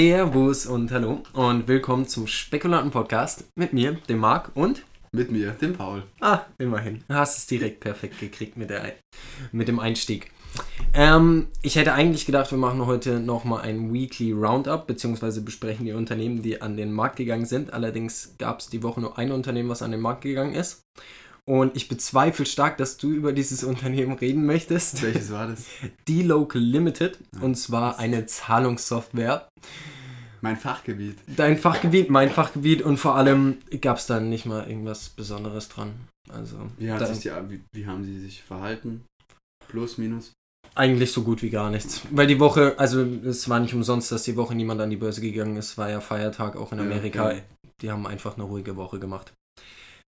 Servus und hallo und willkommen zum Spekulanten-Podcast mit mir, dem Marc und mit mir, dem Paul. Ah, immerhin. Du hast es direkt perfekt gekriegt mit, der, mit dem Einstieg. Ähm, ich hätte eigentlich gedacht, wir machen heute nochmal ein Weekly Roundup, beziehungsweise besprechen die Unternehmen, die an den Markt gegangen sind. Allerdings gab es die Woche nur ein Unternehmen, was an den Markt gegangen ist. Und ich bezweifle stark, dass du über dieses Unternehmen reden möchtest. Welches war das? Die Local Limited. Und zwar eine Zahlungssoftware. Mein Fachgebiet. Dein Fachgebiet, mein Fachgebiet und vor allem gab es da nicht mal irgendwas Besonderes dran. Also, wie, hat sich die, wie, wie haben sie sich verhalten? Plus, minus? Eigentlich so gut wie gar nichts. Weil die Woche, also es war nicht umsonst, dass die Woche niemand an die Börse gegangen ist. War ja Feiertag auch in Amerika. Ja, ja. Die haben einfach eine ruhige Woche gemacht.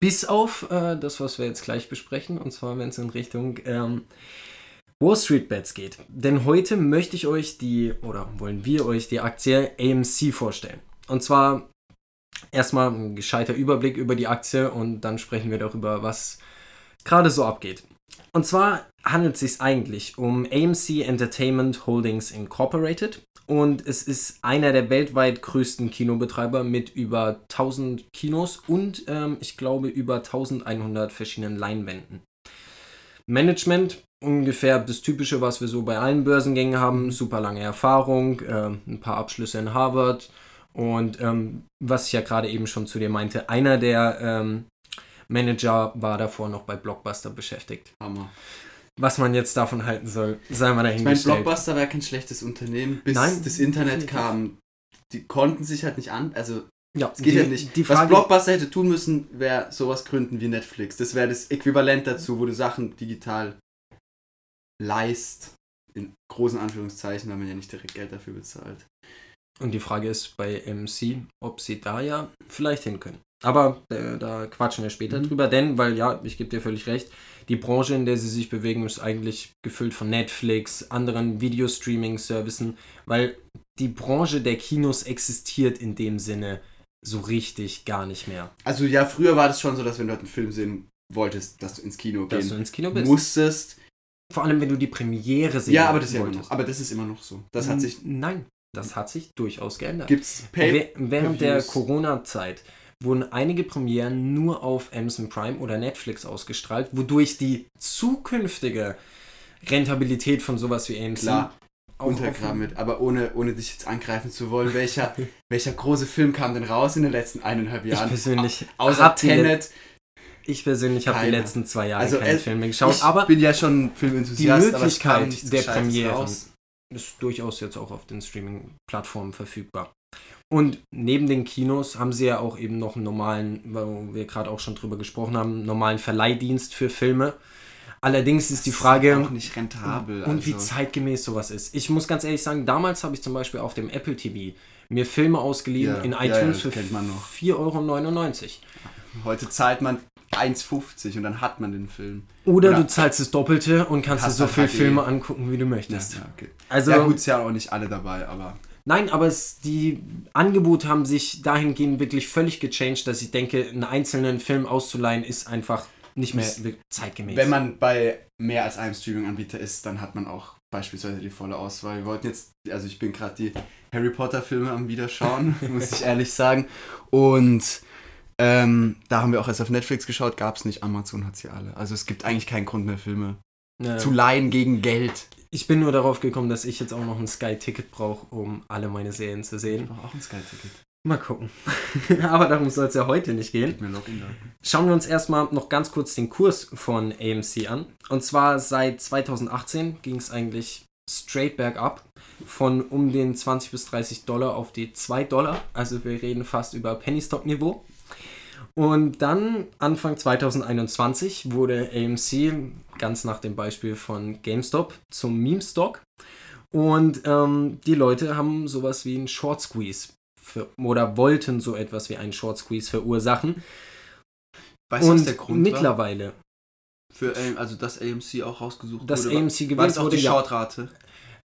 Bis auf äh, das, was wir jetzt gleich besprechen, und zwar wenn es in Richtung ähm, Wall Street Bets geht. Denn heute möchte ich euch die, oder wollen wir euch die Aktie AMC vorstellen. Und zwar erstmal ein gescheiter Überblick über die Aktie und dann sprechen wir darüber, was gerade so abgeht. Und zwar handelt es sich eigentlich um AMC Entertainment Holdings Incorporated und es ist einer der weltweit größten Kinobetreiber mit über 1000 Kinos und ähm, ich glaube über 1100 verschiedenen Leinwänden. Management ungefähr das Typische, was wir so bei allen Börsengängen haben. Super lange Erfahrung, äh, ein paar Abschlüsse in Harvard und ähm, was ich ja gerade eben schon zu dir meinte, einer der ähm, Manager war davor noch bei Blockbuster beschäftigt. Hammer. Was man jetzt davon halten soll, sei mal dahingestellt. Ich meine, Blockbuster wäre kein schlechtes Unternehmen, bis Nein, das Internet kam. Die konnten sich halt nicht an, also ja, es geht die, ja nicht. Die Frage, Was Blockbuster hätte tun müssen, wäre sowas gründen wie Netflix. Das wäre das Äquivalent dazu, wo du Sachen digital leist, in großen Anführungszeichen, weil man ja nicht direkt Geld dafür bezahlt. Und die Frage ist bei MC, ob sie da ja vielleicht hin können. Aber äh, da quatschen wir später mhm. drüber, denn, weil ja, ich gebe dir völlig recht, die Branche, in der sie sich bewegen, ist eigentlich gefüllt von Netflix, anderen Videostreaming-Services, weil die Branche der Kinos existiert in dem Sinne so richtig gar nicht mehr. Also ja, früher war das schon so, dass wenn du halt einen Film sehen wolltest, dass du ins Kino dass gehen du ins Kino bist. musstest. Vor allem, wenn du die Premiere sehen Ja, aber das, ist ja noch, aber das ist immer noch so. Das hat sich... Nein, das hat sich durchaus geändert. Gibt's Pay Während der Corona-Zeit wurden einige Premieren nur auf Amazon Prime oder Netflix ausgestrahlt, wodurch die zukünftige Rentabilität von sowas wie AMC Klar, untergraben wird. Aber ohne, ohne dich jetzt angreifen zu wollen, welcher, welcher große Film kam denn raus in den letzten eineinhalb Jahren? Ich persönlich außer Tenet. Ich persönlich habe die letzten zwei Jahre also, keine Filme geschaut. Ich aber bin ja schon Filmenthusiast. Die Möglichkeit der Premiere ist durchaus jetzt auch auf den Streaming-Plattformen verfügbar. Und neben den Kinos haben sie ja auch eben noch einen normalen, wo wir gerade auch schon drüber gesprochen haben, normalen Verleihdienst für Filme. Allerdings ist die Frage, ist auch nicht rentabel, und also. wie zeitgemäß sowas ist. Ich muss ganz ehrlich sagen, damals habe ich zum Beispiel auf dem Apple TV mir Filme ausgeliehen ja, in iTunes ja, ja, für 4,99 Euro. Heute zahlt man 1,50 und dann hat man den Film. Oder, Oder du zahlst das Doppelte und kannst dir so viele Filme angucken, wie du möchtest. Ja, okay. also, ja gut, ist ja auch nicht alle dabei, aber... Nein, aber es, die Angebote haben sich dahingehend wirklich völlig gechanged, dass ich denke, einen einzelnen Film auszuleihen ist einfach nicht mehr zeitgemäß. Wenn man bei mehr als einem Streaming-Anbieter ist, dann hat man auch beispielsweise die volle Auswahl. Wir wollten jetzt, also ich bin gerade die Harry Potter-Filme am Wiederschauen, muss ich ehrlich sagen. Und ähm, da haben wir auch erst auf Netflix geschaut, gab es nicht. Amazon hat sie alle. Also es gibt eigentlich keinen Grund mehr, Filme ja. zu leihen gegen Geld. Ich bin nur darauf gekommen, dass ich jetzt auch noch ein Sky-Ticket brauche, um alle meine Serien zu sehen. Ich brauche auch ein Sky-Ticket. Mal gucken. Aber darum soll es ja heute nicht gehen. Schauen wir uns erstmal noch ganz kurz den Kurs von AMC an. Und zwar seit 2018 ging es eigentlich straight bergab. Von um den 20 bis 30 Dollar auf die 2 Dollar. Also wir reden fast über Penny-Stock-Niveau. Und dann Anfang 2021 wurde AMC ganz nach dem Beispiel von GameStop zum Meme-Stock. Und ähm, die Leute haben sowas wie einen Short Squeeze für, oder wollten so etwas wie einen Short Squeeze verursachen. Weißt du, was der Grund mittlerweile war? Für, also dass AMC auch rausgesucht das wurde. AMC gewählt war das auch die Shortrate?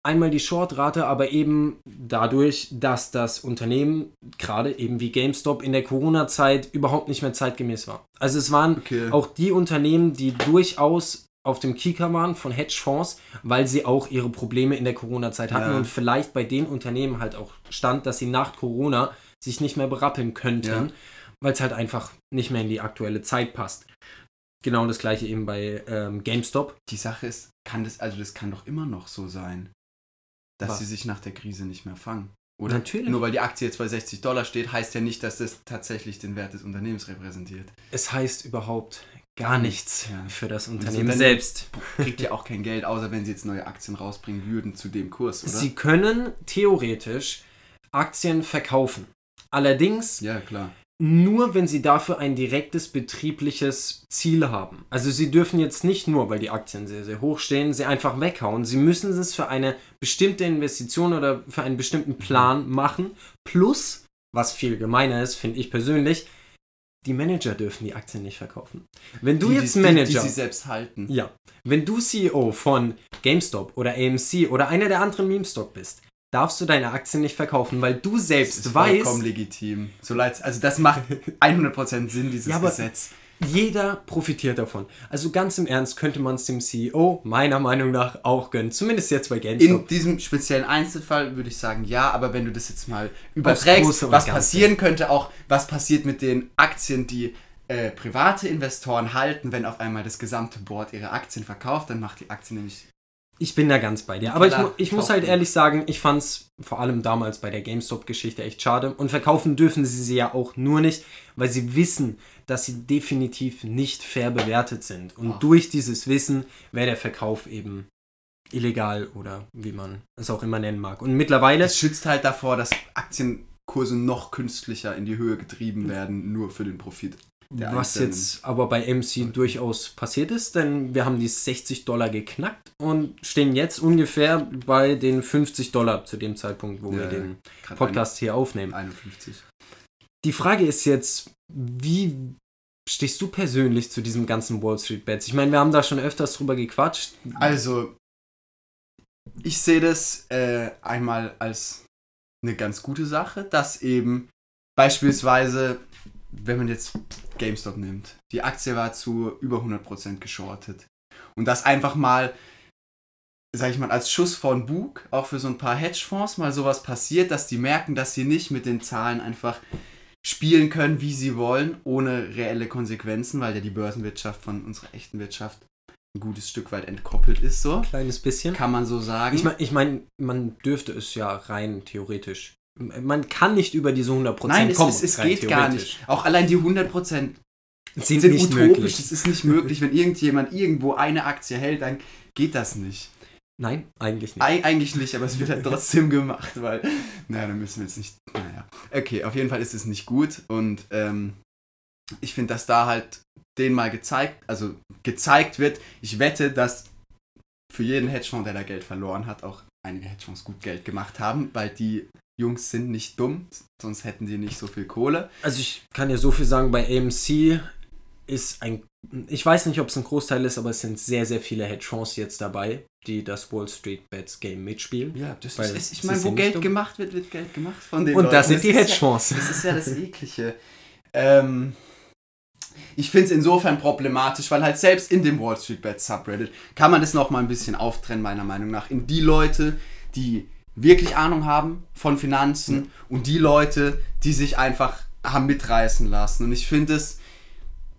Einmal die Shortrate, aber eben dadurch, dass das Unternehmen, gerade eben wie GameStop, in der Corona-Zeit überhaupt nicht mehr zeitgemäß war. Also es waren okay. auch die Unternehmen, die durchaus auf dem Kieker waren von Hedgefonds, weil sie auch ihre Probleme in der Corona-Zeit hatten Ja. und vielleicht bei den Unternehmen halt auch stand, dass sie nach Corona sich nicht mehr berappeln könnten, Ja. weil es halt einfach nicht mehr in die aktuelle Zeit passt. Genau das gleiche eben bei ähm, GameStop. Die Sache ist, kann das, also das kann doch immer noch so sein, dass Was? sie sich nach der Krise nicht mehr fangen. Oder? Natürlich. Nur weil die Aktie jetzt bei 60 Dollar steht, heißt ja nicht, dass das tatsächlich den Wert des Unternehmens repräsentiert. Es heißt überhaupt gar nichts Ja. für das das Unternehmen Unternehmen- selbst. Kriegt ja auch kein Geld, außer wenn sie jetzt neue Aktien rausbringen würden zu dem Kurs, oder? Sie können theoretisch Aktien verkaufen. Allerdings ja, klar. Nur, wenn sie dafür ein direktes betriebliches Ziel haben. Also sie dürfen jetzt nicht nur, weil die Aktien sehr, sehr hoch stehen, sie einfach weghauen. Sie müssen es für eine bestimmte Investition oder für einen bestimmten Plan machen. Plus, was viel gemeiner ist, finde ich persönlich, die Manager dürfen die Aktien nicht verkaufen. Wenn du die, jetzt Manager... Die, die sie selbst halten. Ja, wenn du CEO von GameStop oder AMC oder einer der anderen Meme-Stock bist, darfst du deine Aktien nicht verkaufen, weil du Das selbst ist weißt, vollkommen legitim. So leid, also das macht 100% Sinn, dieses Ja, Gesetz. jeder profitiert davon. Also ganz im Ernst könnte man es dem CEO meiner Meinung nach auch gönnen. Zumindest jetzt bei In GameStop. diesem speziellen Einzelfall würde ich sagen, ja, aber wenn du das jetzt mal überträgst, was passieren könnte, auch was passiert mit den Aktien, die äh, private Investoren halten, wenn auf einmal das gesamte Board ihre Aktien verkauft, dann macht die Aktie nämlich. Ich bin da ganz bei dir. Aber ich, ich muss halt ehrlich sagen, ich fand es vor allem damals bei der GameStop-Geschichte echt schade. Und verkaufen dürfen sie sie ja auch nur nicht, weil sie wissen, dass sie definitiv nicht fair bewertet sind. Und Ach. durch dieses Wissen wäre der Verkauf eben illegal oder wie man es auch immer nennen mag. Und mittlerweile, Es schützt halt davor, dass Aktienkurse noch künstlicher in die Höhe getrieben werden, nur für den Profit. Der was Einzelnen. jetzt aber bei MC durchaus passiert ist, denn wir haben die 60 Dollar geknackt und stehen jetzt ungefähr bei den 50 Dollar zu dem Zeitpunkt, wo Ja, wir den Podcast hier aufnehmen. 51. Die Frage ist jetzt, wie stehst du persönlich zu diesem ganzen Wall Street Bets? Ich meine, wir haben da schon öfters drüber gequatscht. Also, ich sehe das äh, einmal als eine ganz gute Sache, dass eben beispielsweise, wenn man jetzt GameStop nimmt, die Aktie war zu über 100% geschortet. Und das einfach mal, sag ich mal, als Schuss von Bug, auch für so ein paar Hedgefonds mal sowas passiert, dass die merken, dass sie nicht mit den Zahlen einfach spielen können, wie sie wollen, ohne reelle Konsequenzen, weil ja die Börsenwirtschaft von unserer echten Wirtschaft ein gutes Stück weit entkoppelt ist, so. Kleines bisschen. Kann man so sagen. Ich meine, ich mein, man dürfte es ja rein theoretisch. Man kann nicht über diese 100% Nein, es, kommen. es, es rein geht gar nicht. Auch allein die 100% Sind, sind nicht utopisch. möglich. Es ist nicht möglich. Wenn irgendjemand irgendwo eine Aktie hält, dann geht das nicht. Nein, eigentlich nicht. Eig eigentlich nicht, aber es wird halt trotzdem gemacht, weil, naja, dann müssen wir jetzt nicht, naja. Okay, auf jeden Fall ist es nicht gut und ähm, ich finde, dass da halt denen mal gezeigt, also gezeigt wird, ich wette, dass für jeden Hedgefonds, der da Geld verloren hat, auch einige Hedgefonds gut Geld gemacht haben, weil die Jungs sind nicht dumm, sonst hätten die nicht so viel Kohle. Also ich kann dir so viel sagen, bei AMC ist ein, ich weiß nicht, ob es ein Großteil ist, aber es sind sehr, sehr viele Hedgefonds jetzt dabei, die das Wall Street Bets Game mitspielen. Ja, das Weil ist, ich meine, wo Geld dumm. gemacht wird, wird Geld gemacht von den Und Leuten. das sind die ja- Hedgefonds. Das ist ja das Eklige. Ähm, ich finde es insofern problematisch, weil halt selbst in dem Wall Street Bet Subreddit kann man das nochmal ein bisschen auftrennen, meiner Meinung nach, in die Leute, die wirklich Ahnung haben von Finanzen und die Leute, die sich einfach haben mitreißen lassen. Und ich finde es,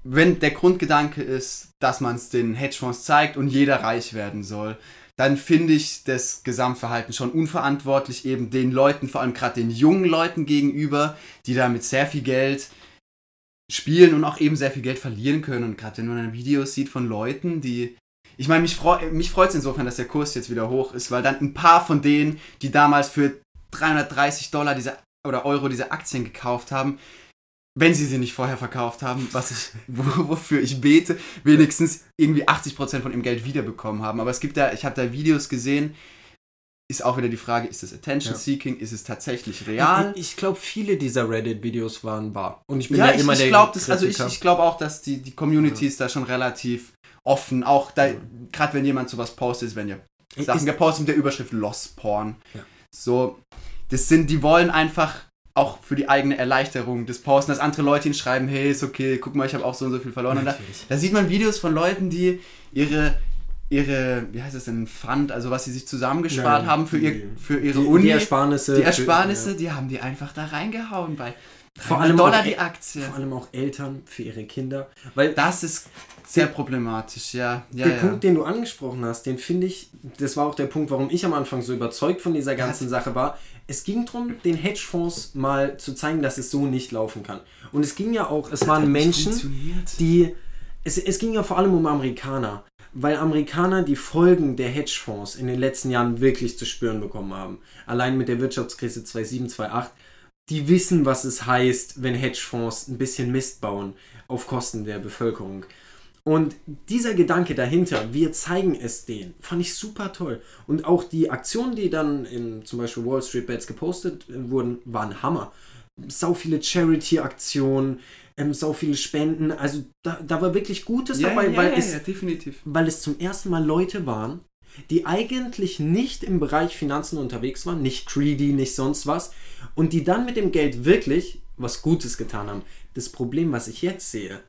wenn der Grundgedanke ist, dass man es den Hedgefonds zeigt und jeder reich werden soll, dann finde ich das Gesamtverhalten schon unverantwortlich, eben den Leuten, vor allem gerade den jungen Leuten gegenüber, die da mit sehr viel Geld spielen und auch eben sehr viel Geld verlieren können. Und gerade wenn man Videos sieht von Leuten, die. Ich meine, mich, freu, mich freut es insofern, dass der Kurs jetzt wieder hoch ist, weil dann ein paar von denen, die damals für 330 Dollar diese, oder Euro diese Aktien gekauft haben, wenn sie sie nicht vorher verkauft haben, was ich, wo, wofür ich bete, wenigstens irgendwie 80% von ihrem Geld wiederbekommen haben. Aber es gibt da, ich habe da Videos gesehen, ist auch wieder die Frage, ist es Attention Ja. Seeking, ist es tatsächlich real? Ich, ich glaube, viele dieser Reddit-Videos waren wahr. Und ich bin ja, ja, ich, immer ich der glaube also ich, ich glaube auch, dass die, die Community ist da schon relativ offen. Auch da, gerade wenn jemand sowas postet, wenn ja Sachen Ist- gepostet mit der Überschrift Lost Porn. Ja. So, das sind, die wollen einfach auch für die eigene Erleichterung das posten, dass andere Leute ihnen schreiben, hey, ist okay, guck mal, ich habe auch so und so viel verloren. Da, da sieht man Videos von Leuten, die ihre ihre, wie heißt es denn, Fund, also was sie sich zusammengespart Nein, haben für, die- ihr, für ihre Die, Uni. die Ersparnisse. die Ersparnisse, Für, ja. die haben die einfach da reingehauen bei Vor 300 allem Dollar auch- die Aktie. Vor allem auch Eltern für ihre Kinder. Weil Das ist sehr problematisch, ja. ja, der ja. Punkt, den du angesprochen hast, den finde ich, das war auch der Punkt, warum ich am Anfang so überzeugt von dieser ganzen Sache war. Es ging darum, den Hedgefonds mal zu zeigen, dass es so nicht laufen kann. Und es ging ja auch, es waren nicht Menschen, die. Es, es ging ja vor allem um Amerikaner, weil Amerikaner die Folgen der Hedgefonds in den letzten Jahren wirklich zu spüren bekommen haben. Allein mit der Wirtschaftskrise 2007, 2008. Die wissen, was es heißt, wenn Hedgefonds ein bisschen Mist bauen auf Kosten der Bevölkerung. Und dieser Gedanke dahinter, wir zeigen es denen, fand ich super toll. Und auch die Aktionen, die dann in zum Beispiel Wall Street Bets gepostet äh, wurden, waren Hammer. Sau viele Charity-Aktionen, ähm, sau viele Spenden. Also da, da war wirklich Gutes ja, dabei, ja, weil, ja, es, weil es zum ersten Mal Leute waren, die eigentlich nicht im Bereich Finanzen unterwegs waren, nicht greedy, nicht sonst was, und die dann mit dem Geld wirklich was Gutes getan haben. Das Problem, was ich jetzt sehe,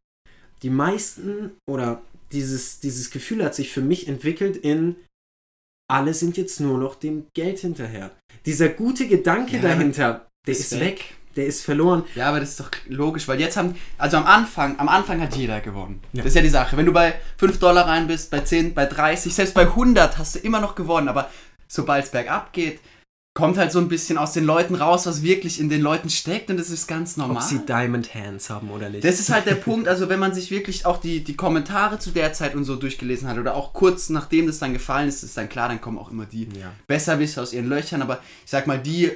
die meisten oder dieses, dieses Gefühl hat sich für mich entwickelt in alle sind jetzt nur noch dem Geld hinterher. Dieser gute Gedanke Ja, dahinter, der ist ist weg. weg. Der ist verloren. Ja, aber das ist doch logisch, weil jetzt haben, also am Anfang, am Anfang hat jeder gewonnen. Ja. Das ist ja die Sache. Wenn du bei 5 Dollar rein bist, bei 10, bei 30, selbst bei 100 hast du immer noch gewonnen, aber sobald es bergab geht, kommt halt so ein bisschen aus den Leuten raus, was wirklich in den Leuten steckt und das ist ganz normal. Ob sie Diamond Hands haben oder nicht. Das ist halt der Punkt, also wenn man sich wirklich auch die, die Kommentare zu der Zeit und so durchgelesen hat oder auch kurz nachdem das dann gefallen ist, ist dann klar, dann kommen auch immer die ja. Besserwisser aus ihren Löchern, aber ich sag mal, die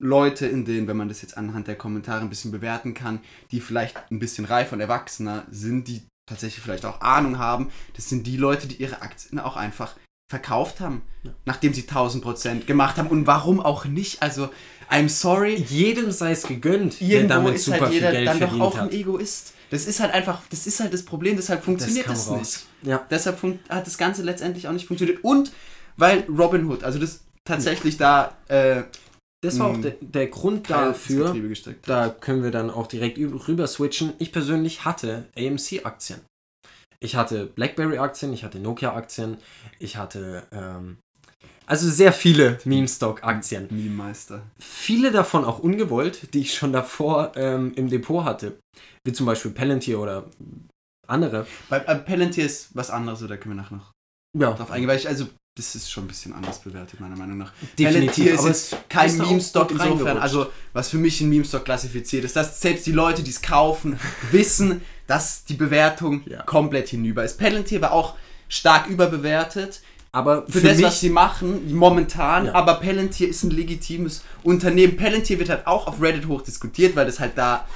Leute, in denen, wenn man das jetzt anhand der Kommentare ein bisschen bewerten kann, die vielleicht ein bisschen reifer und erwachsener sind, die tatsächlich vielleicht auch Ahnung haben, das sind die Leute, die ihre Aktien auch einfach verkauft haben, Ja. nachdem sie 1000% gemacht haben und warum auch nicht, also I'm sorry, Jedem sei es gegönnt, der irgendwo damit ist super halt jeder viel Geld dann doch verdient auch hat. ein Egoist. Das ist halt einfach, das ist halt das Problem, deshalb funktioniert das, raus. nicht. Ja. Deshalb fun- hat das Ganze letztendlich auch nicht funktioniert. Und weil Robinhood, also das tatsächlich da äh, Das war auch Mm. der, der Grund ins dafür. Da können wir dann auch direkt üb- rüber switchen. Ich persönlich hatte AMC-Aktien. Ich hatte BlackBerry-Aktien, ich hatte Nokia-Aktien, ich hatte ähm, also sehr viele Meme-Stock-Aktien. Meme-Meister. Viele davon auch ungewollt, die ich schon davor ähm, im Depot hatte. Wie zum Beispiel Palantir oder andere. Bei äh, Palantir ist was anderes, oder können wir nachher noch Ja, drauf eingehen, weil ich, also das ist schon ein bisschen anders bewertet, meiner Meinung nach. Palantir ist jetzt kein Meme-Stock insofern, also was für mich ein Meme-Stock klassifiziert ist, dass selbst die Leute, die es kaufen, wissen, dass die Bewertung Ja. komplett hinüber ist. Palantir war auch stark überbewertet, aber für, für, das, mich, was sie machen, momentan, Ja. aber Palantir ist ein legitimes Unternehmen. Palantir wird halt auch auf Reddit hoch diskutiert, weil das halt da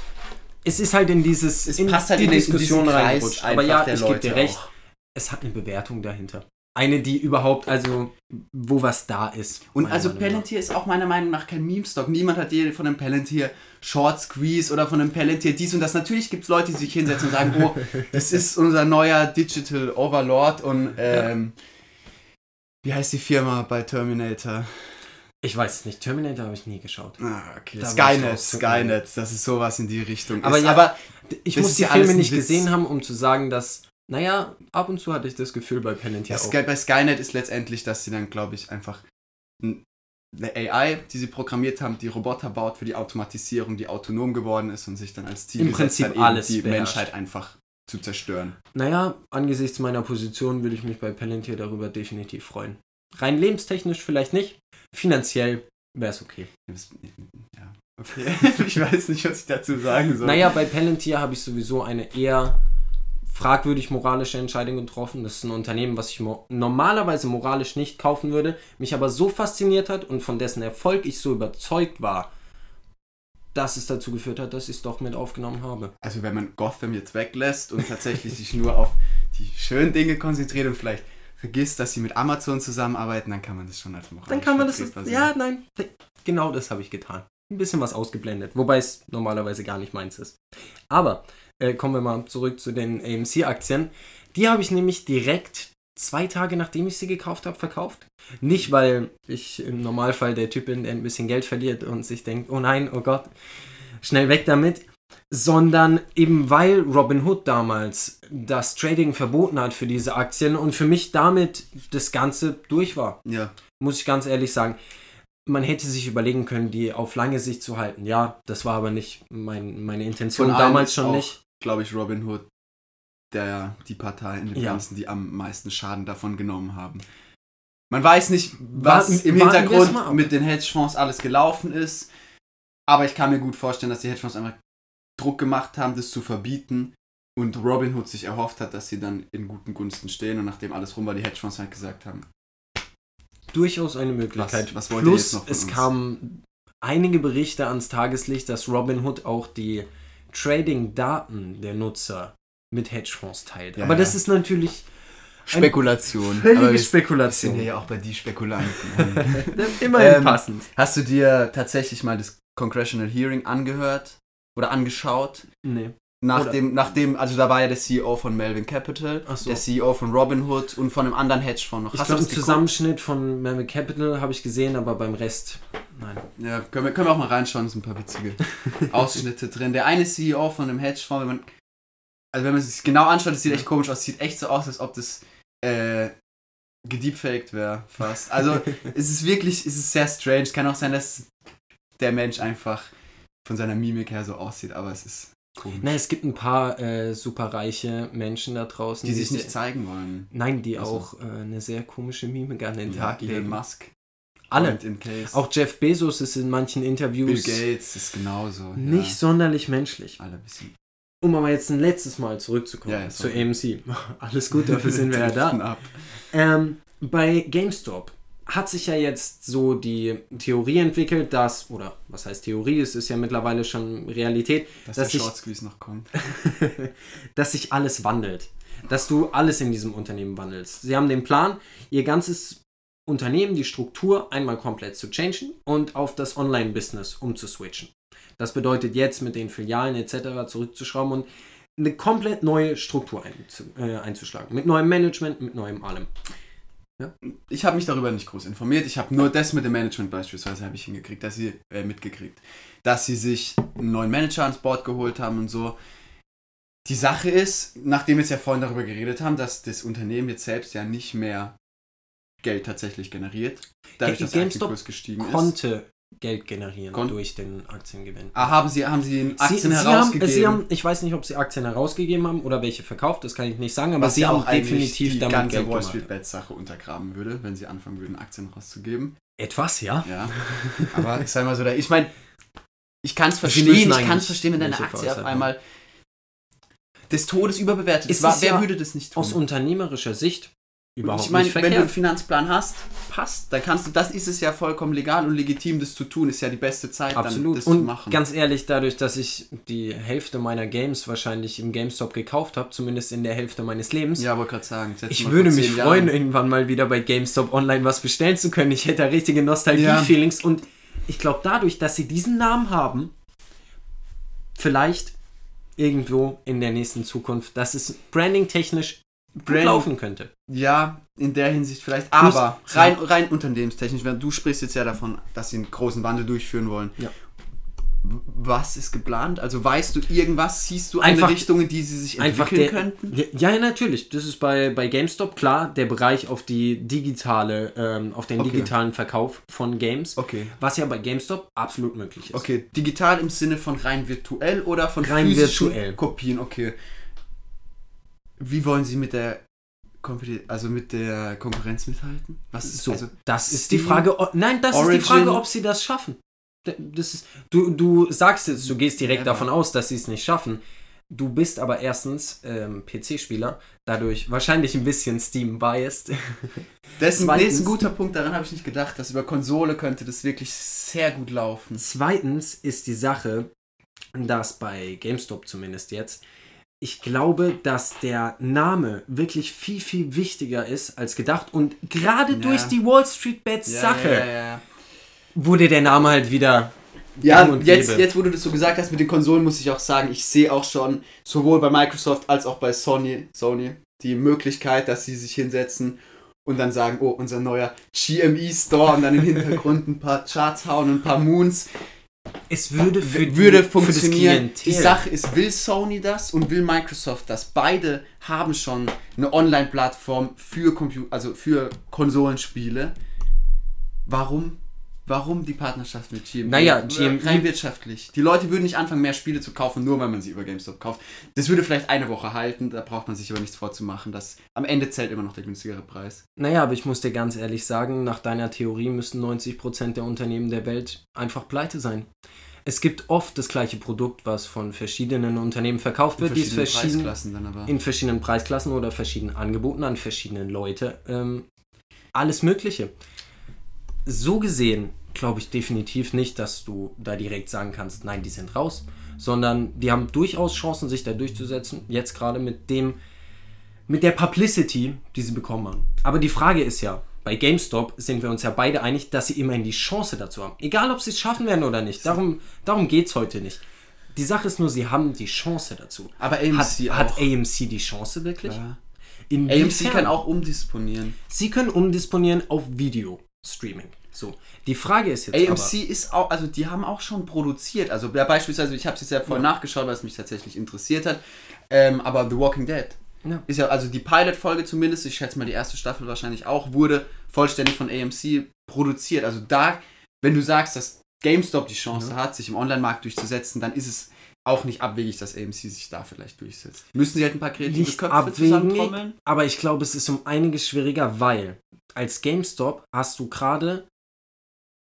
es ist halt in dieses Es in passt halt die in in Diskussion reingerutscht. Aber ja, ich gebe dir recht. auch. Es hat eine Bewertung dahinter. Eine, die überhaupt, also wo was da ist. Und also Meinung. Palantir ist auch meiner Meinung nach kein Meme-Stock. Niemand hat je von einem Palantir Short Squeeze oder von einem Palantir dies und das. Natürlich gibt es Leute, die sich hinsetzen und sagen, oh, das ist unser neuer Digital Overlord und ähm, wie heißt die Firma bei Terminator? Ich weiß es nicht. Terminator habe ich nie geschaut. Ah, okay. Da Skynet. Skynet, das ist sowas in die Richtung. Aber ist, ja, aber Ich muss die ja Filme nicht Witz. gesehen haben, um zu sagen, dass, naja, ab und zu hatte ich das Gefühl bei Palantir Ja, auch. Bei Skynet ist letztendlich, dass sie dann, glaube ich, einfach eine AI, die sie programmiert haben, die Roboter baut für die Automatisierung, die autonom geworden ist und sich dann als Ziel Im gesetzt Prinzip hat, alles die beherrscht. Menschheit einfach zu zerstören. Naja, angesichts meiner Position würde ich mich bei Palantir darüber definitiv freuen. Rein lebenstechnisch vielleicht nicht, finanziell wäre es okay. Das- Ja, okay. ich weiß nicht, was ich dazu sagen soll. Naja, bei Palantir habe ich sowieso eine eher fragwürdig moralische Entscheidung getroffen. Das ist ein Unternehmen, was ich mo normalerweise moralisch nicht kaufen würde, mich aber so fasziniert hat und von dessen Erfolg ich so überzeugt war, dass es dazu geführt hat, dass ich es doch mit aufgenommen habe. Also wenn man Gotham jetzt weglässt und tatsächlich sich nur auf die schönen Dinge konzentriert und vielleicht vergisst, dass sie mit Amazon zusammenarbeiten, dann kann man das schon als moralisch Dann kann man das. sehen. Ja, nein. Genau das habe ich getan. Ein bisschen was ausgeblendet. Wobei es normalerweise gar nicht meins ist. Aber äh, kommen wir mal zurück zu den AMC-Aktien. Die habe ich nämlich direkt zwei Tage nachdem ich sie gekauft habe, verkauft. Nicht, weil ich im Normalfall der Typ bin, der ein bisschen Geld verliert und sich denkt, oh nein, oh Gott, schnell weg damit. sondern eben weil Robinhood damals das Trading verboten hat für diese Aktien und für mich damit das Ganze durch war. Ja. Muss ich ganz ehrlich sagen. Man hätte sich überlegen können, die auf lange Sicht zu halten. Ja, das war aber nicht mein, meine Intention Von damals schon nicht. Glaube ich, Robin Hood, der die Partei in dem Ja. Ganzen, die am meisten Schaden davon genommen haben. Man weiß nicht, was Warten- im Hintergrund mit den Hedgefonds alles gelaufen ist. Aber ich kann mir gut vorstellen, dass die Hedgefonds einfach Druck gemacht haben, das zu verbieten. Und Robin Hood sich erhofft hat, dass sie dann in guten Gunsten stehen. Und nachdem alles rum war, die Hedgefonds halt gesagt haben, Durchaus eine Möglichkeit. Was- was wollt ihr Plus, jetzt noch von es uns? kamen einige Berichte ans Tageslicht, dass Robinhood auch die Trading-Daten der Nutzer mit Hedgefonds teilt. Ja, aber das ja. ist natürlich Spekulation. völlige sind Spekulation. hier ja auch bei die Spekulanten. Immerhin Ähm, passend. Hast du dir tatsächlich mal das Congressional Hearing angehört oder angeschaut? Nee. Nach Oder- dem, nach dem, also da war ja der CEO von Melvin Capital, so. der CEO von Robinhood und von einem anderen Hedgefonds noch. Ich glaube, einen? Zusammenschnitt von Merrill Capital habe ich gesehen, aber beim Rest, nein. Ja, können wir, können wir auch mal reinschauen, sind ein paar witzige Ausschnitte drin. Der eine CEO von einem Hedgefonds, wenn man, also wenn man sich genau anschaut, das sieht echt komisch aus, sieht echt so aus, als ob das äh, gedeepfaked wäre, fast. Also es ist wirklich, es ist sehr strange. Kann auch sein, dass der Mensch einfach von seiner Mimik her so aussieht, aber es ist komisch. Na, es gibt ein paar äh, superreiche Menschen da draußen, die sich sehr- nicht zeigen wollen. Nein, die Ach so. auch äh, eine sehr komische Mimik an den Ja, Tag Elon legen. Musk. Alle. Auch Jeff Bezos ist in manchen Bill Interviews Gates ist genauso. nicht ja. sonderlich menschlich. Alle ein bisschen. Um aber jetzt ein letztes Mal zurückzukommen Ja, zu. AMC. Alles gut, dafür sind wir ja da. Ab. Ähm, bei GameStop hat sich ja jetzt so die Theorie entwickelt, dass, oder was heißt Theorie, es ist ja mittlerweile schon Realität, Dass Dass der ich- Short Squeeze noch kommt. dass sich alles wandelt. Dass du alles in diesem Unternehmen wandelst. Sie haben den Plan, ihr ganzes Unternehmen, die Struktur einmal komplett zu changen und auf das Online-Business umzuswitchen. Das bedeutet jetzt mit den Filialen etc. zurückzuschrauben und eine komplett neue Struktur äh, einzuschlagen. Mit neuem Management, mit neuem allem. Ich habe mich darüber nicht groß informiert. Ich habe nur das mit dem Management beispielsweise habe ich hingekriegt, dass sie äh, mitgekriegt, dass sie sich einen neuen Manager ans Board geholt haben und so. Die Sache ist, nachdem wir jetzt ja vorhin darüber geredet haben, dass das Unternehmen jetzt selbst ja nicht mehr Geld tatsächlich generiert, dadurch, dass der Aktienkurs gestiegen ist. Konnte Geld generieren Kon- durch den Aktiengewinn. Ah, haben sie, haben sie Aktien Sie, sie, haben, herausgegeben? sie haben, ich weiß nicht, ob sie Aktien herausgegeben haben oder welche verkauft, das kann ich nicht sagen, aber was sie haben auch eigentlich definitiv die damit ganze Geld Wall gemacht. Street Bet Sache untergraben würde, wenn sie anfangen würden, Aktien rauszugeben. Etwas, ja. Ja, aber ich sag mal so, ich meine, ich kann es verstehen, ich kann es verstehen, wenn deine Aktie auf einmal des Todes überbewertet ist wer ja würde das nicht tun? Aus unternehmerischer Sicht überhaupt ich meine, nicht wenn du einen. Finanzplan hast, passt, dann kannst du, das ist es ja vollkommen legal und legitim, das zu tun, ist ja die beste Zeit, dann Absolut. das zu Und machen. ganz ehrlich, dadurch, dass ich die Hälfte meiner Games wahrscheinlich im GameStop gekauft habe, zumindest in der Hälfte meines Lebens, ja, wollte gerade sagen. das ich würde mich freuen, Jahren. irgendwann mal wieder bei GameStop online was bestellen zu können. Ich hätte da richtige Nostalgie-Feelings und ich glaube, dadurch, dass sie diesen Namen haben, vielleicht irgendwo in der nächsten Zukunft, dass es branding-technisch Branding- laufen könnte. Ja, in der Hinsicht vielleicht. Plus- Aber rein, rein unternehmenstechnisch, du sprichst jetzt ja davon, dass sie einen großen Wandel durchführen wollen. Ja. Was ist geplant? Also weißt du irgendwas? Siehst du Einfach- eine Richtung, in die sie sich Einfach entwickeln der, könnten? Ja, ja, natürlich. Das ist bei, bei GameStop klar, der Bereich auf die digitale, ähm, auf den Okay. digitalen Verkauf von Games, Okay. was ja bei GameStop absolut möglich ist. Okay, digital im Sinne von rein virtuell oder von Rein physischen virtuell. Kopien? Okay. Wie wollen sie mit der also mit der Konkurrenz mithalten? Was ist So, also das ist die Frage. o- Nein, das ist Origin. die Frage, ob sie das schaffen. Das ist, du, du sagst jetzt, du gehst direkt Ja. davon aus, dass sie es nicht schaffen. Du bist aber erstens ähm, PC-Spieler, dadurch wahrscheinlich ein bisschen Steam-biased. das ist ist ein guter Punkt, daran habe ich nicht gedacht, dass über Konsole könnte das wirklich sehr gut laufen. Zweitens ist die Sache, dass bei GameStop zumindest jetzt, ich glaube, dass der Name wirklich viel, viel wichtiger ist als gedacht. Und gerade Ja. durch die Wall Street Bets Sache Ja, wurde der Name halt wieder. Ja, jetzt, jetzt, wo du das so gesagt hast mit den Konsolen, muss ich auch sagen, ich sehe auch schon sowohl bei Microsoft als auch bei Sony, Sony die Möglichkeit, dass sie sich hinsetzen und dann sagen, oh, unser neuer GME Store und dann im Hintergrund ein paar Charts hauen und ein paar Moons. Es würde für die, würde für das funktionieren. Die Klientel. Sache ist, will Sony das und will Microsoft das? Beide haben schon eine Online-Plattform für also für Konsolenspiele. Warum? Warum die Partnerschaft mit GME? Naja, GME rein wirtschaftlich. Die Leute würden nicht anfangen, mehr Spiele zu kaufen, nur weil man sie über GameStop kauft. Das würde vielleicht eine Woche halten, da braucht man sich aber nichts vorzumachen. Das, am Ende zählt immer noch der günstigere Preis. Naja, aber ich muss dir ganz ehrlich sagen, nach deiner Theorie müssten 90% der Unternehmen der Welt einfach pleite sein. Es gibt oft das gleiche Produkt, was von verschiedenen Unternehmen verkauft wird, die es verschieden, in verschiedenen Preisklassen oder verschiedenen Angeboten an verschiedene Leute. Ähm, alles Mögliche. So gesehen glaube ich definitiv nicht, dass du da direkt sagen kannst, nein, die sind raus, sondern die haben durchaus Chancen, sich da durchzusetzen. Jetzt gerade mit dem, mit der Publicity, die sie bekommen haben. Aber die Frage ist ja, bei GameStop sind wir uns ja beide einig, dass sie immerhin die Chance dazu haben. Egal, ob sie es schaffen werden oder nicht. Darum, darum geht es heute nicht. Die Sache ist nur, sie haben die Chance dazu. aber AMC Hat, hat AMC die Chance wirklich? Ja. AMC kann auch umdisponieren. Sie können umdisponieren auf Video-Streaming. So. Die Frage ist jetzt AMC ist auch, also die haben auch schon produziert. Also ja, beispielsweise, ich habe es jetzt ja vorhin nachgeschaut, weil es mich tatsächlich interessiert hat. Ähm, aber The Walking Dead Ja. ist ja, also die Pilot-Folge zumindest, ich schätze mal die erste Staffel wahrscheinlich auch, wurde vollständig von AMC produziert. Also da, wenn du sagst, dass GameStop die Chance hat, sich im Online-Markt durchzusetzen, dann ist es auch nicht abwegig, dass AMC sich da vielleicht durchsetzt. Müssen sie halt ein paar kreative Nicht Köpfe abwegig, zusammentrommeln? aber ich glaube, es ist um einiges schwieriger, weil als GameStop hast du gerade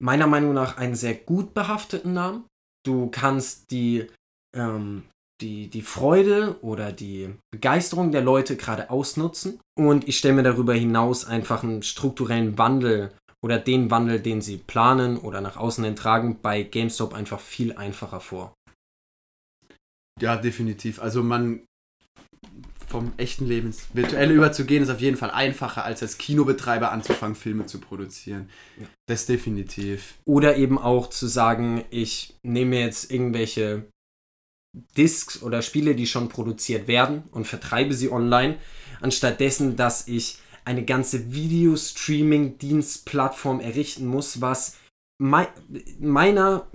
meiner Meinung nach einen sehr gut behafteten Namen. Du kannst die, ähm, die, die Freude oder die Begeisterung der Leute gerade ausnutzen. Und ich stelle mir darüber hinaus einfach einen strukturellen Wandel oder den Wandel, den sie planen oder nach außen hin tragen, bei GameStop einfach viel einfacher vor. Ja, definitiv. Also man vom echten Leben ins Virtuelle überzugehen, ist auf jeden Fall einfacher, als als Kinobetreiber anzufangen, Filme zu produzieren. Ja. Das definitiv. Oder eben auch zu sagen, ich nehme jetzt irgendwelche Discs oder Spiele, die schon produziert werden und vertreibe sie online, anstatt dessen, dass ich eine ganze Video-Streaming-Dienstplattform errichten muss, was mei meiner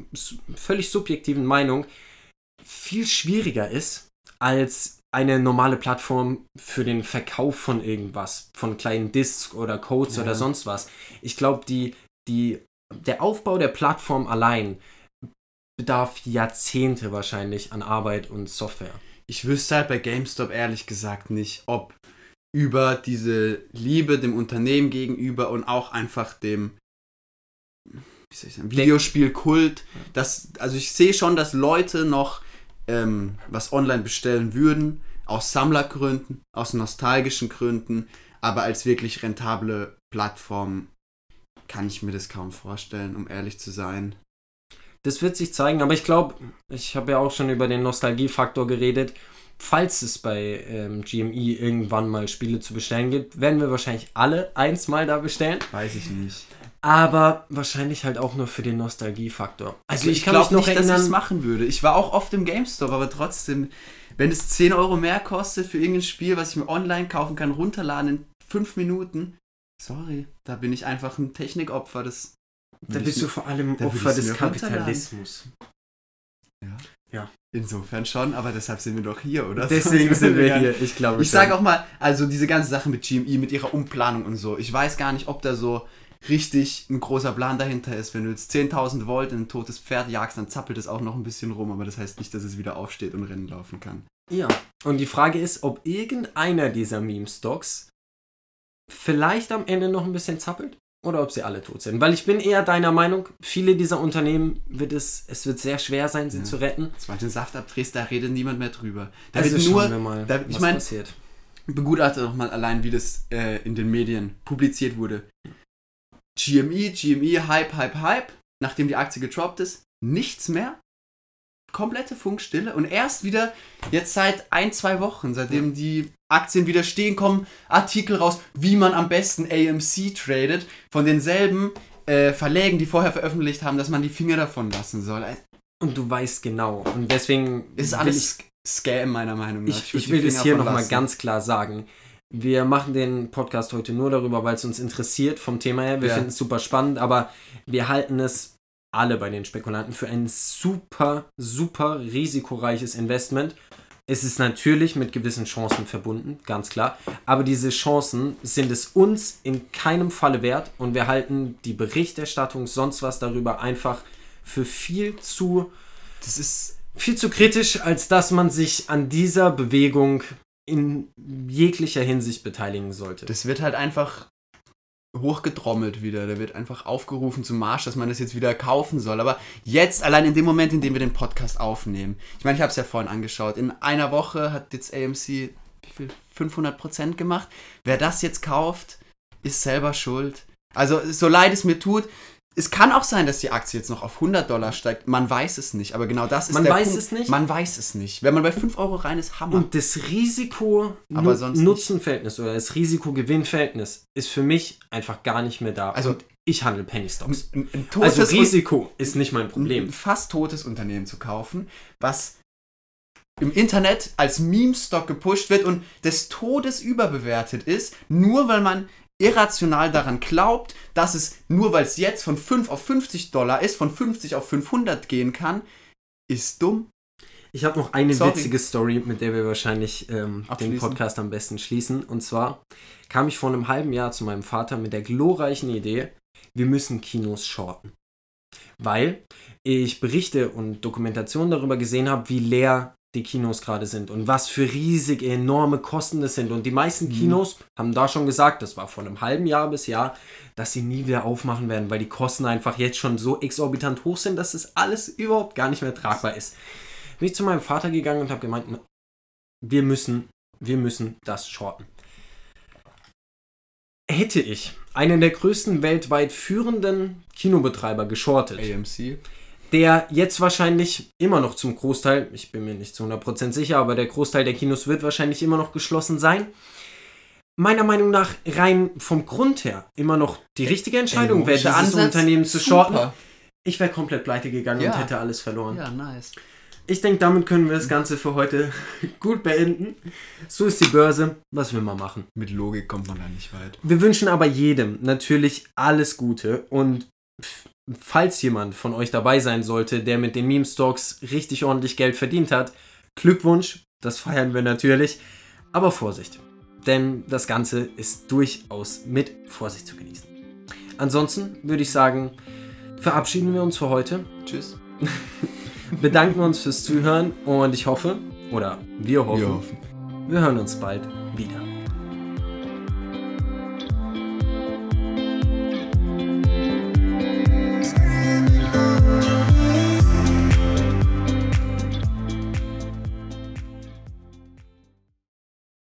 völlig subjektiven Meinung viel schwieriger ist als eine normale Plattform für den Verkauf von irgendwas, von kleinen Discs oder Codes Ja. oder sonst was. Ich glaube, die, die, der Aufbau der Plattform allein bedarf Jahrzehnte wahrscheinlich an Arbeit und Software. Ich wüsste halt bei GameStop ehrlich gesagt nicht, ob über diese Liebe dem Unternehmen gegenüber und auch einfach dem wie soll ich sagen, Videospielkult, das, also ich sehe schon, dass Leute noch ähm, was online bestellen würden, aus Sammlergründen, aus nostalgischen Gründen, aber als wirklich rentable Plattform kann ich mir das kaum vorstellen, um ehrlich zu sein. Das wird sich zeigen, aber ich glaube, ich habe ja auch schon über den Nostalgiefaktor geredet. Falls es bei ähm, GME irgendwann mal Spiele zu bestellen gibt, werden wir wahrscheinlich alle eins mal da bestellen. Weiß ich nicht. Aber wahrscheinlich halt auch nur für den Nostalgiefaktor. Also ich, kann mich noch nicht, dass ich es erinnern. machen würde. Ich war auch oft im GameStop, aber trotzdem, wenn es 10 Euro mehr kostet für irgendein Spiel, was ich mir online kaufen kann, runterladen in 5 Minuten, sorry, da bin ich einfach ein Technikopfer. Das Da bist du vor allem Opfer des mir runterladen. Kapitalismus. insofern schon, aber deshalb sind wir doch hier, oder? Deswegen sind wir Ja. hier. Ich glaube Ich sage auch mal, also diese ganze Sache mit GME, mit ihrer Umplanung und so, ich weiß gar nicht, ob da so richtig ein großer Plan dahinter ist. Wenn du jetzt 10.000 Volt in ein totes Pferd jagst, dann zappelt es auch noch ein bisschen rum, aber das heißt nicht, dass es wieder aufsteht und Rennen laufen kann. Ja. Und die Frage ist, ob irgendeiner dieser Meme-Stocks vielleicht am Ende noch ein bisschen zappelt oder ob sie alle tot sind. Weil ich bin eher deiner Meinung, viele dieser Unternehmen wird es, es wird sehr schwer sein, sie Ja. zu retten. Sobald du den Saft abdrehst, da redet niemand mehr drüber. Da Also wird nur wir mal, da- ich was mein- passiert. begutachte doch mal allein, wie das äh, in den Medien publiziert wurde. GME, GME, Hype, Hype, Hype. Nachdem die Aktie getroppt ist, nichts mehr. Komplette Funkstille. Und erst wieder, jetzt seit ein, zwei Wochen, seitdem die Aktien wieder stehen, kommen Artikel raus, wie man am besten AMC tradet. Von denselben äh, Verlägen, die vorher veröffentlicht haben, dass man die Finger davon lassen soll. Und du weißt genau. Und deswegen ist alles Scam, meiner Meinung nach. Ich, ich die will das hier nochmal ganz klar sagen. Wir machen den Podcast heute nur darüber, weil es uns interessiert vom Thema her. Wir Ja. finden es super spannend, aber wir halten es alle bei den Spekulanten für ein super, super risikoreiches Investment. Es ist natürlich mit gewissen Chancen verbunden, ganz klar. Aber diese Chancen sind es uns in keinem Falle wert und wir halten die Berichterstattung, sonst was darüber einfach für viel zu. Das ist viel zu kritisch, als dass man sich an dieser Bewegung in jeglicher Hinsicht beteiligen sollte. Das wird halt einfach hochgedrommelt wieder. Da wird einfach aufgerufen zum Marsch, dass man das jetzt wieder kaufen soll. Aber jetzt, allein in dem Moment, in dem wir den Podcast aufnehmen, ich meine, ich habe es ja vorhin angeschaut, in einer Woche hat jetzt AMC wie viel? 500% gemacht. Wer das jetzt kauft, ist selber schuld. Also, so leid es mir tut, es kann auch sein, dass die Aktie jetzt noch auf 100 Dollar steigt. Man weiß es nicht. Aber genau das ist Man der weiß Punkt. es nicht? Man weiß es nicht. Wenn man bei 5 Euro rein ist, Hammer. Und das. Risiko-Nutzen-Verhältnis oder das Risiko-Gewinn-Verhältnis ist für mich einfach gar nicht mehr da. Also- Und ich handle Penny Stocks. ein, ein Also Risiko ist nicht mein ein Problem. fast totes Unternehmen zu kaufen, was im Internet als Meme-Stock gepusht wird und des Todes überbewertet ist, nur weil man irrational daran glaubt, dass es nur weil es jetzt von 5 auf 50 Dollar ist, von 50 auf 500 gehen kann, ist dumm. Ich habe noch eine Sorry. witzige Story, mit der wir wahrscheinlich ähm, den. Podcast am besten schließen. Und zwar kam ich vor einem halben Jahr zu meinem Vater mit der glorreichen Idee, wir müssen Kinos shorten. Weil ich Berichte und Dokumentationen darüber gesehen habe, wie leer die Kinos gerade sind und was für riesig enorme Kosten das sind. Und die meisten Kinos haben da schon gesagt, das war vor einem halben Jahr bis Jahr, dass sie nie wieder aufmachen werden, weil die Kosten einfach jetzt schon so exorbitant hoch sind, dass das alles überhaupt gar nicht mehr tragbar ist. Bin ich zu meinem Vater gegangen und habe gemeint, wir müssen, wir müssen das shorten. Hätte ich einen der größten weltweit führenden Kinobetreiber geschortet, AMC. Der jetzt wahrscheinlich immer noch zum Großteil, ich bin mir nicht zu 100% sicher, aber der Großteil der Kinos wird wahrscheinlich immer noch geschlossen sein. Meiner Meinung nach rein vom Grund her immer noch die richtige Entscheidung wäre, Logischer dieses Ansatz, Unternehmen zu super. shorten. Ich wäre komplett pleite gegangen Ja. und hätte alles verloren. Ja, nice. Ich denke, damit können wir das Ganze für heute gut beenden. So ist die Börse. Was will man machen? Mit Logik kommt man da nicht weit. Wir wünschen aber jedem natürlich alles Gute und f- falls jemand von euch dabei sein sollte, der mit den Meme-Stocks richtig ordentlich Geld verdient hat, Glückwunsch, das feiern wir natürlich, aber Vorsicht, denn das Ganze ist durchaus mit Vorsicht zu genießen. Ansonsten würde ich sagen, verabschieden wir uns für heute, Tschüss. bedanken uns fürs Zuhören und ich hoffe, oder wir hoffen, Wir hoffen. wir hören uns bald wieder.